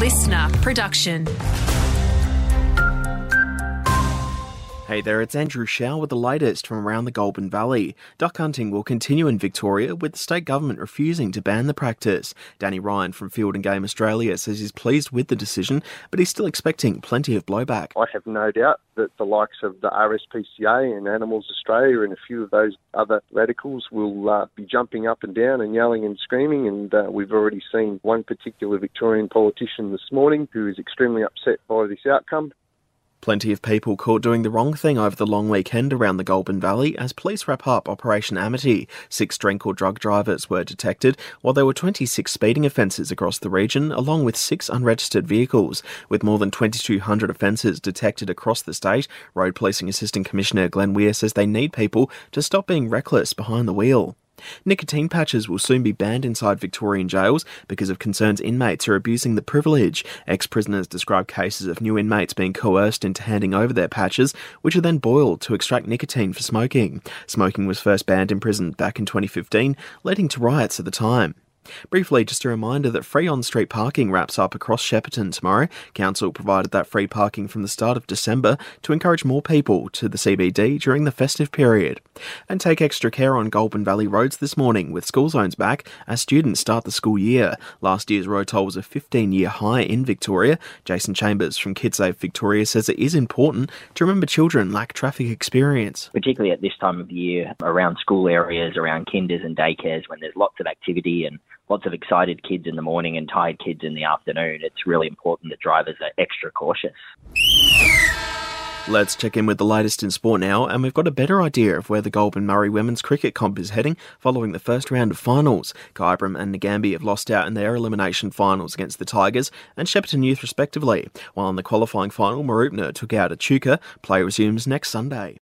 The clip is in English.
listener production. Hey there, it's Andrew Shaw with the latest from around the Goulburn Valley. Duck hunting will continue in Victoria with the state government refusing to ban the practice. Danny Ryan from Field and Game Australia says he's pleased with the decision, but he's still expecting plenty of blowback. I have no doubt that the likes of the RSPCA and Animals Australia and a few of those other radicals will uh, be jumping up and down and yelling and screaming. And uh, we've already seen one particular Victorian politician this morning who is extremely upset by this outcome. Plenty of people caught doing the wrong thing over the long weekend around the Goulburn Valley as police wrap up Operation Amity. Six drink or drug drivers were detected, while there were 26 speeding offences across the region, along with six unregistered vehicles. With more than 2,200 offences detected across the state, Road Policing Assistant Commissioner Glenn Weir says they need people to stop being reckless behind the wheel. Nicotine patches will soon be banned inside Victorian jails because of concerns inmates are abusing the privilege. Ex prisoners describe cases of new inmates being coerced into handing over their patches, which are then boiled to extract nicotine for smoking. Smoking was first banned in prison back in 2015, leading to riots at the time. Briefly, just a reminder that free on street parking wraps up across Shepparton tomorrow. Council provided that free parking from the start of December to encourage more people to the CBD during the festive period. And take extra care on Goulburn Valley roads this morning with school zones back as students start the school year. Last year's road toll was a 15 year high in Victoria. Jason Chambers from KidSafe Victoria says it is important to remember children lack traffic experience. Particularly at this time of year, around school areas, around kinders and daycares, when there's lots of activity and lots of excited kids in the morning and tired kids in the afternoon, it's really important that drivers are extra cautious. Let's check in with the latest in sport now, and we've got a better idea of where the Goulburn Murray women's cricket comp is heading following the first round of finals. Kyabram and Nagambie have lost out in their elimination finals against the Tigers and Shepparton Youth respectively, while in the qualifying final, Mooroopna took out Echuca. Play resumes next Sunday.